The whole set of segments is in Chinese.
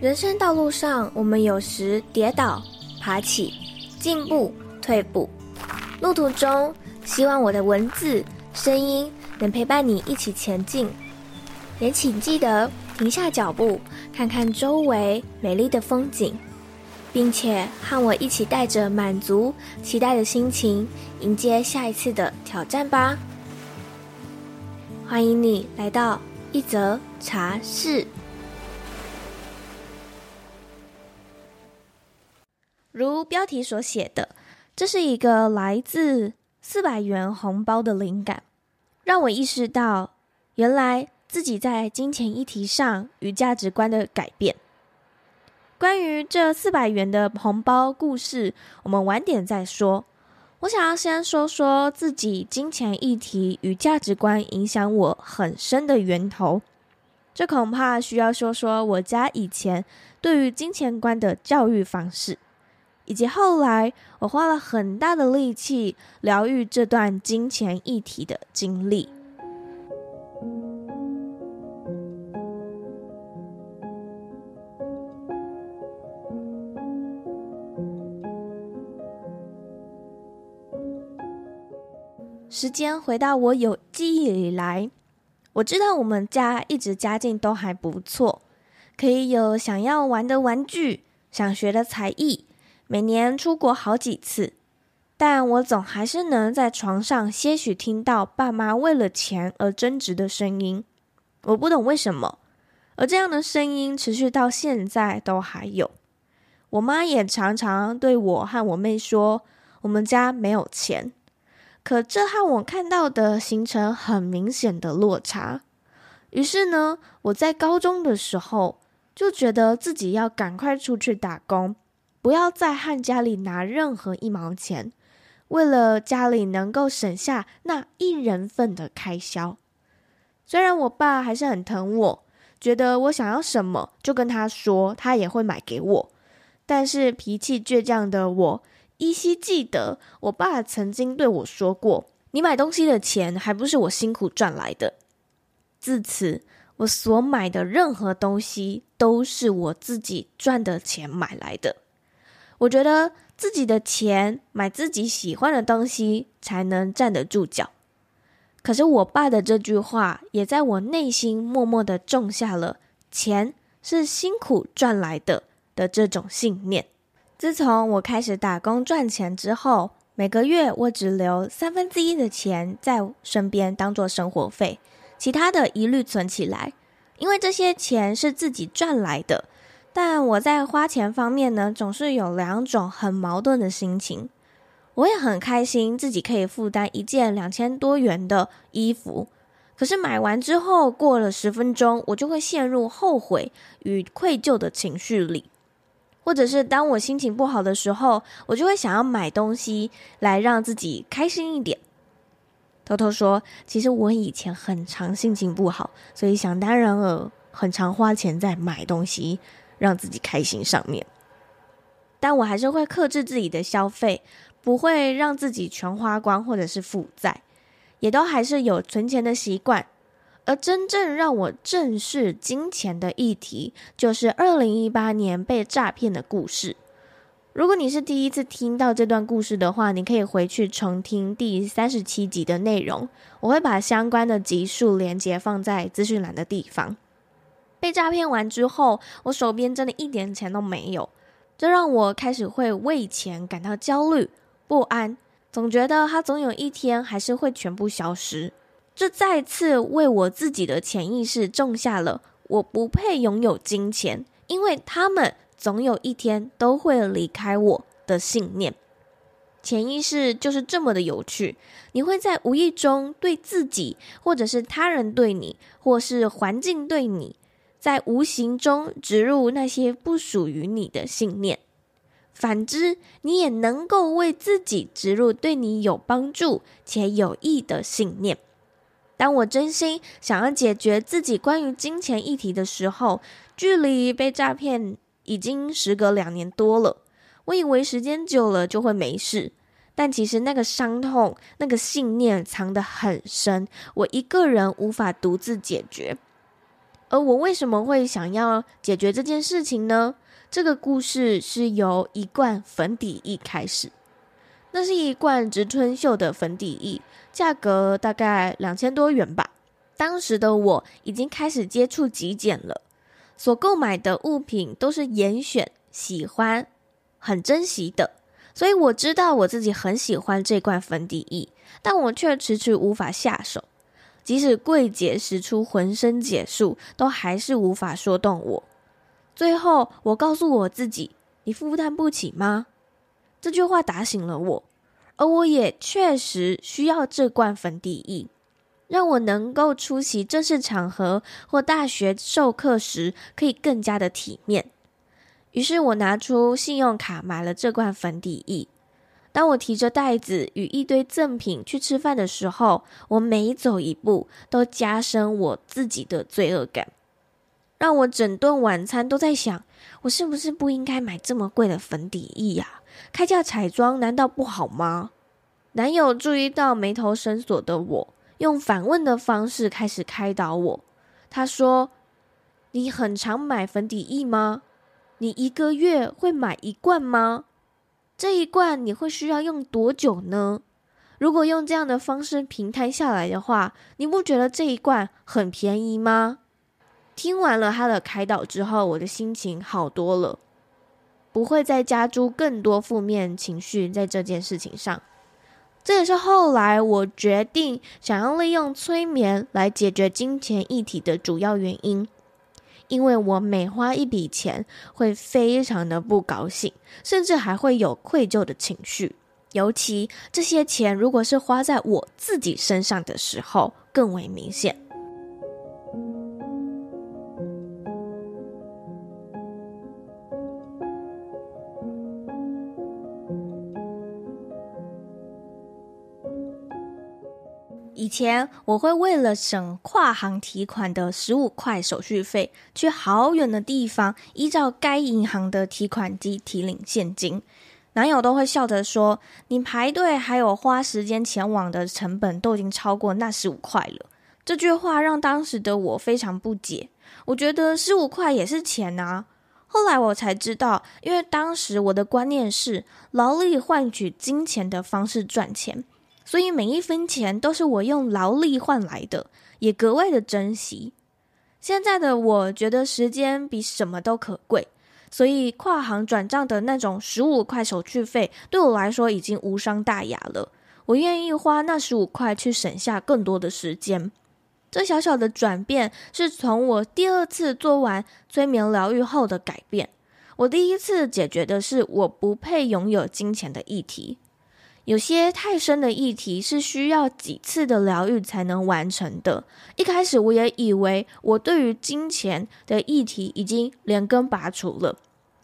人生道路上，我们有时跌倒、爬起、进步、退步。路途中，希望我的文字、声音能陪伴你一起前进。也请记得停下脚步，看看周围美丽的风景，并且和我一起带着满足、期待的心情，迎接下一次的挑战吧。欢迎你来到一则茶室。如标题所写的，这是一个来自四百元红包的灵感，让我意识到，原来自己在金钱议题上与价值观的改变。关于这四百元的红包故事，我们晚点再说。我想要先说说自己金钱议题与价值观影响我很深的源头，这恐怕需要说说我家以前对于金钱观的教育方式。以及后来，我花了很大的力气疗愈这段金钱议题的经历。时间回到我有记忆以来，我知道我们家一直家境都还不错，可以有想要玩的玩具，想学的才艺。每年出国好几次，但我总还是能在床上些许听到爸妈为了钱而争执的声音。我不懂为什么，而这样的声音持续到现在都还有。我妈也常常对我和我妹说，我们家没有钱。可这和我看到的形成很明显的落差。于是呢，我在高中的时候就觉得自己要赶快出去打工。不要再和家里拿任何一毛钱，为了家里能够省下那一人份的开销。虽然我爸还是很疼我，觉得我想要什么就跟他说，他也会买给我。但是脾气倔强的我，依稀记得我爸曾经对我说过：“你买东西的钱还不是我辛苦赚来的。”自此，我所买的任何东西都是我自己赚的钱买来的。我觉得自己的钱买自己喜欢的东西才能站得住脚。可是我爸的这句话也在我内心默默的种下了“钱是辛苦赚来的”的这种信念。自从我开始打工赚钱之后，每个月我只留三分之一的钱在身边当做生活费，其他的一律存起来，因为这些钱是自己赚来的。但我在花钱方面呢，总是有两种很矛盾的心情。我也很开心自己可以负担一件两千多元的衣服，可是买完之后过了十分钟，我就会陷入后悔与愧疚的情绪里。或者是当我心情不好的时候，我就会想要买东西来让自己开心一点。偷偷说，其实我以前很常心情不好，所以想当然尔，很常花钱在买东西。让自己开心上面，但我还是会克制自己的消费，不会让自己全花光或者是负债，也都还是有存钱的习惯。而真正让我正视金钱的议题，就是二零一八年被诈骗的故事。如果你是第一次听到这段故事的话，你可以回去重听第三十七集的内容，我会把相关的集数连接放在资讯栏的地方。被诈骗完之后，我手边真的一点钱都没有，这让我开始会为钱感到焦虑不安，总觉得它总有一天还是会全部消失。这再次为我自己的潜意识种下了我不配拥有金钱，因为他们总有一天都会离开我的信念。潜意识就是这么的有趣，你会在无意中对自己，或者是他人对你，或是环境对你。在无形中植入那些不属于你的信念，反之，你也能够为自己植入对你有帮助且有益的信念。当我真心想要解决自己关于金钱议题的时候，距离被诈骗已经时隔两年多了。我以为时间久了就会没事，但其实那个伤痛、那个信念藏得很深，我一个人无法独自解决。而我为什么会想要解决这件事情呢？这个故事是由一罐粉底液开始。那是一罐植村秀的粉底液，价格大概两千多元吧。当时的我已经开始接触极简了，所购买的物品都是严选、喜欢、很珍惜的，所以我知道我自己很喜欢这罐粉底液，但我却迟迟无法下手。即使柜姐使出浑身解数，都还是无法说动我。最后，我告诉我自己：“你负担不起吗？”这句话打醒了我，而我也确实需要这罐粉底液，让我能够出席正式场合或大学授课时可以更加的体面。于是我拿出信用卡买了这罐粉底液。当我提着袋子与一堆赠品去吃饭的时候，我每走一步都加深我自己的罪恶感，让我整顿晚餐都在想：我是不是不应该买这么贵的粉底液呀？开价彩妆难道不好吗？男友注意到眉头深锁的我，用反问的方式开始开导我。他说：“你很常买粉底液吗？你一个月会买一罐吗？这一罐你会需要用多久呢？如果用这样的方式平摊下来的话，你不觉得这一罐很便宜吗？”听完了他的开导之后，我的心情好多了。不会再加诸更多负面情绪在这件事情上，这也是后来我决定想要利用催眠来解决金钱议题的主要原因。因为我每花一笔钱会非常的不高兴，甚至还会有愧疚的情绪，尤其这些钱如果是花在我自己身上的时候，更为明显。以前我会为了省跨行提款的十五块手续费，去好远的地方，依照该银行的提款机提领现金。男友都会笑着说：“你排队还有花时间前往的成本，都已经超过那十五块了。”这句话让当时的我非常不解。我觉得十五块也是钱啊。后来我才知道，因为当时我的观念是劳力换取金钱的方式赚钱。所以每一分钱都是我用劳力换来的，也格外的珍惜。现在的我觉得时间比什么都可贵，所以跨行转账的那种十五块手续费对我来说已经无伤大雅了。我愿意花那十五块去省下更多的时间。这小小的转变是从我第二次做完催眠疗愈后的改变。我第一次解决的是我不配拥有金钱的议题。有些太深的议题是需要几次的疗愈才能完成的。一开始我也以为我对于金钱的议题已经连根拔除了，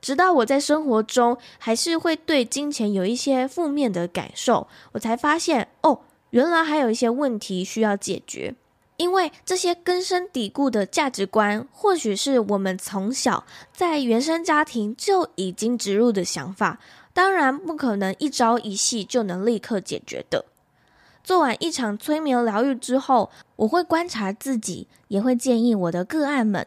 直到我在生活中还是会对金钱有一些负面的感受，我才发现哦，原来还有一些问题需要解决。因为这些根深蒂固的价值观，或许是我们从小在原生家庭就已经植入的想法。当然不可能一朝一夕就能立刻解决的。做完一场催眠疗愈之后，我会观察自己，也会建议我的个案们，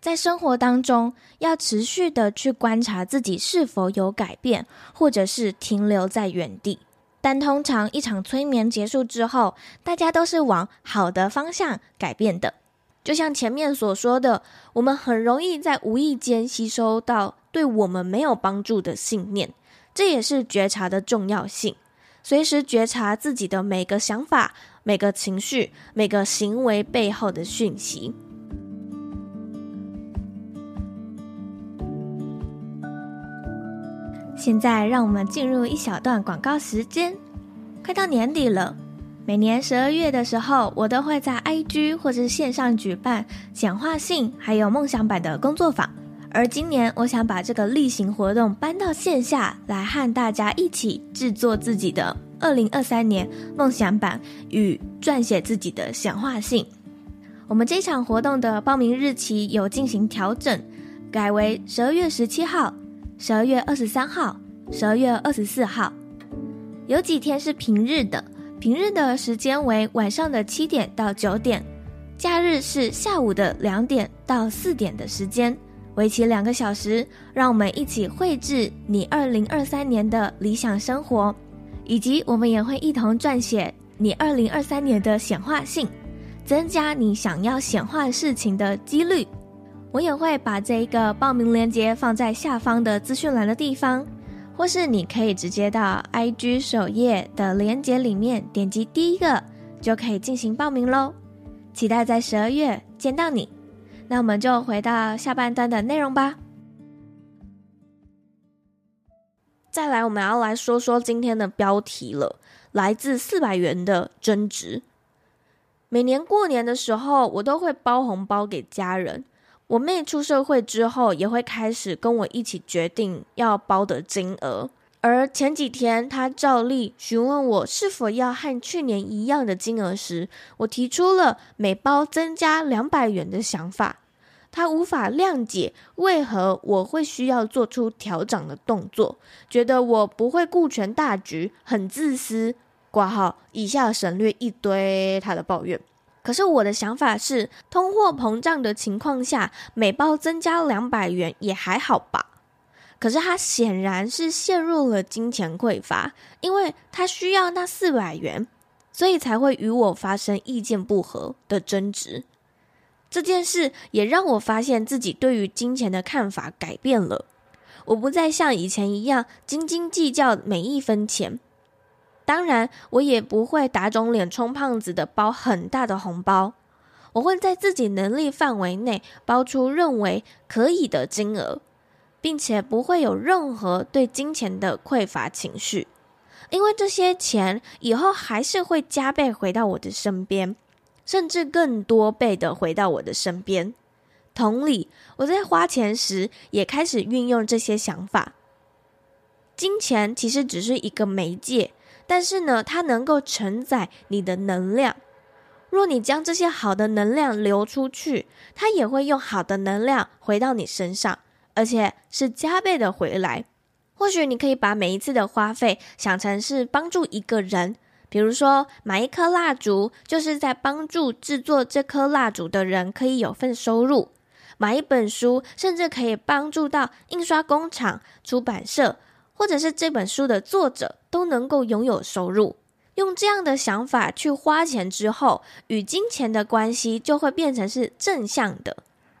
在生活当中要持续的去观察自己是否有改变，或者是停留在原地。但通常一场催眠结束之后，大家都是往好的方向改变的。就像前面所说的，我们很容易在无意间吸收到对我们没有帮助的信念。这也是觉察的重要性，随时觉察自己的每个想法、每个情绪、每个行为背后的讯息。现在，让我们进入一小段广告时间。快到年底了，每年十二月的时候，我都会在 IG 或是线上举办显化性还有梦想版的工作坊。而今年，我想把这个例行活动搬到线下来，和大家一起制作自己的二零二三年梦想版与撰写自己的显化信。我们这场活动的报名日期有进行调整，改为十二月十七号、十二月二十三号、十二月二十四号。有几天是平日的，平日的时间为晚上的七点到九点。假日是下午的两点到四点的时间，为期两个小时，让我们一起绘制你二零二三年的理想生活，以及我们也会一同撰写你二零二三年的显化信，增加你想要显化事情的几率。我也会把这一个报名链接放在下方的资讯栏的地方，或是你可以直接到 IG 首页的链接里面点击第一个，就可以进行报名喽。期待在十二月见到你，那我们就回到下半段的内容吧。再来，我们要来说说今天的标题了，来自四百元的争执。每年过年的时候，我都会包红包给家人。我妹出社会之后，也会开始跟我一起决定要包的金额。而前几天，他照例询问我是否要和去年一样的金额时，我提出了每包增加两百元的想法。他无法谅解为何我会需要做出调整的动作，觉得我不会顾全大局，很自私。挂号，以下省略一堆他的抱怨。可是我的想法是，通货膨胀的情况下，每包增加两百元也还好吧。可是他显然是陷入了金钱匮乏，因为他需要那四百元，所以才会与我发生意见不合的争执。这件事也让我发现自己对于金钱的看法改变了。我不再像以前一样斤斤计较每一分钱，当然，我也不会打肿脸充胖子的包很大的红包。我会在自己能力范围内包出认为可以的金额。并且不会有任何对金钱的匮乏情绪，因为这些钱以后还是会加倍回到我的身边，甚至更多倍的回到我的身边。同理，我在花钱时也开始运用这些想法。金钱其实只是一个媒介，但是呢，它能够承载你的能量。若你将这些好的能量流出去，它也会用好的能量回到你身上。而且是加倍的回来。或许你可以把每一次的花费想成是帮助一个人，比如说买一颗蜡烛，就是在帮助制作这颗蜡烛的人可以有份收入；买一本书，甚至可以帮助到印刷工厂、出版社，或者是这本书的作者都能够拥有收入。用这样的想法去花钱之后，与金钱的关系就会变成是正向的。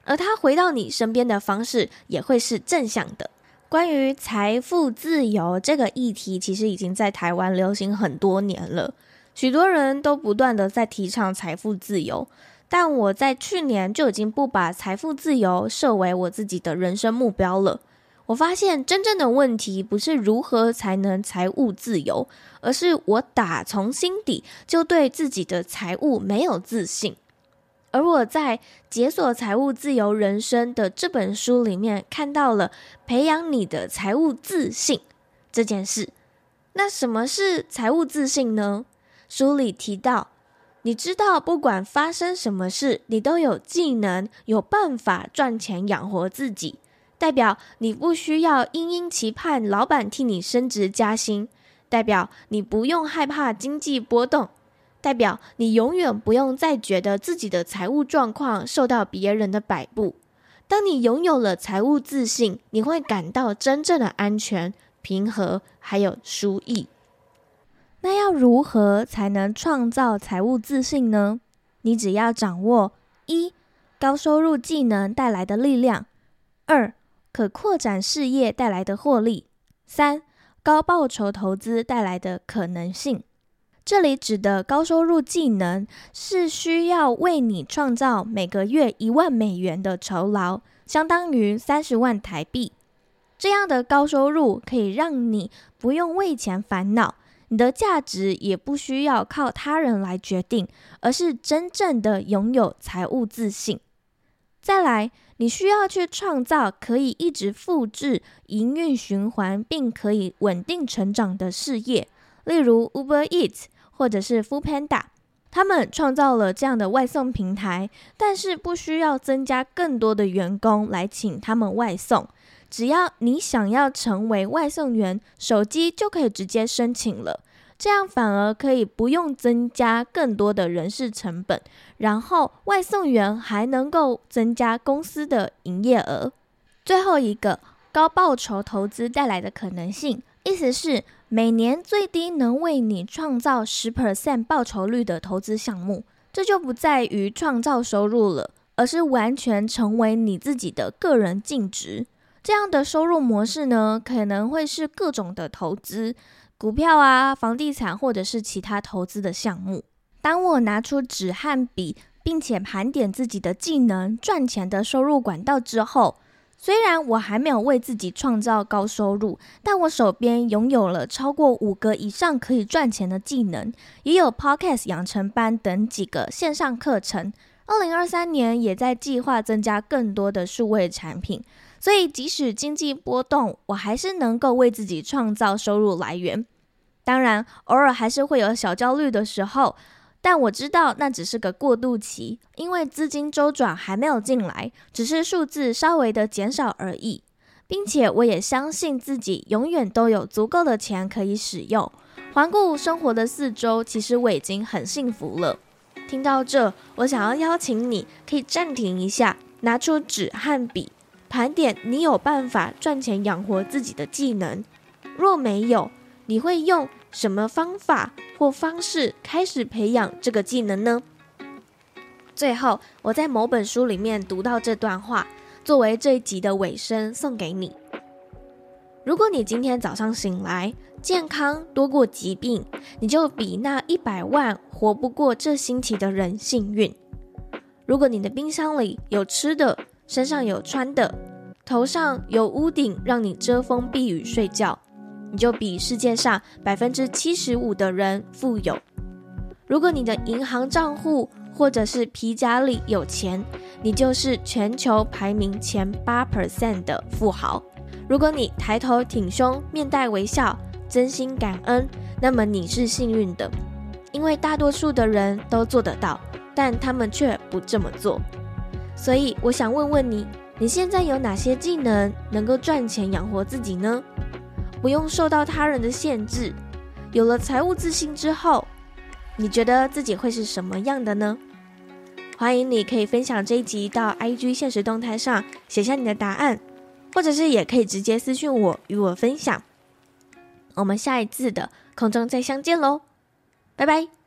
而他回到你身边的方式也会是正向的。关于财富自由这个议题，其实已经在台湾流行很多年了，许多人都不断的在提倡财富自由。但我在去年就已经不把财富自由设为我自己的人生目标了。我发现真正的问题不是如何才能财务自由，而是我打从心底就对自己的财务没有自信。而我在《解锁财务自由人生》的这本书里面看到了培养你的财务自信这件事。那什么是财务自信呢？书里提到，你知道不管发生什么事，你都有技能、有办法赚钱养活自己，代表你不需要殷殷期盼老板替你升职加薪，代表你不用害怕经济波动。代表你永远不用再觉得自己的财务状况受到别人的摆布。当你拥有了财务自信，你会感到真正的安全、平和，还有舒逸。那要如何才能创造财务自信呢？你只要掌握一、高收入技能带来的力量；二、可扩展事业带来的获利；三、高报酬投资带来的可能性。这里指的高收入技能是需要为你创造每个月一万美元的酬劳，相当于三十万台币。这样的高收入可以让你不用为钱烦恼，你的价值也不需要靠他人来决定，而是真正的拥有财务自信。再来，你需要去创造可以一直复制营运循环，并可以稳定成长的事业，例如 Uber Eats。或者是 Foodpanda，他们创造了这样的外送平台，但是不需要增加更多的员工来请他们外送。只要你想要成为外送员，手机就可以直接申请了。这样反而可以不用增加更多的人事成本，然后外送员还能够增加公司的营业额。最后一个高报酬投资带来的可能性，意思是每年最低能为你创造十 percent 报酬率的投资项目，这就不在于创造收入了，而是完全成为你自己的个人净值。这样的收入模式呢，可能会是各种的投资。股票啊，房地产或者是其他投资的项目。当我拿出纸和笔，并且盘点自己的技能、赚钱的收入管道之后，虽然我还没有为自己创造高收入，但我手边拥有了超过五个以上可以赚钱的技能，也有 Podcast 养成班等几个线上课程。二零二三年也在计划增加更多的数位产品。所以，即使经济波动，我还是能够为自己创造收入来源。当然，偶尔还是会有小焦虑的时候，但我知道那只是个过渡期，因为资金周转还没有进来，只是数字稍微的减少而已。并且，我也相信自己永远都有足够的钱可以使用。环顾生活的四周，其实我已经很幸福了。听到这，我想要邀请你，可以暂停一下，拿出纸和笔。盘点你有办法赚钱养活自己的技能，若没有，你会用什么方法或方式开始培养这个技能呢？最后，我在某本书里面读到这段话，作为这一集的尾声送给你。如果你今天早上醒来，健康多过疾病，你就比那一百万活不过这星期的人幸运。如果你的冰箱里有吃的，身上有穿的，头上有屋顶让你遮风避雨睡觉，你就比世界上百分之七十五的人富有。如果你的银行账户或者是皮夹里有钱，你就是全球排名前八 percent 的富豪。如果你抬头挺胸，面带微笑，真心感恩，那么你是幸运的，因为大多数的人都做得到，但他们却不这么做。所以我想问问你，你现在有哪些技能能够赚钱养活自己呢？不用受到他人的限制，有了财务自信之后，你觉得自己会是什么样的呢？欢迎你可以分享这一集到 IG 现实动态上写下你的答案，或者是也可以直接私信我与我分享。我们下一次的空中再相见喽，拜拜。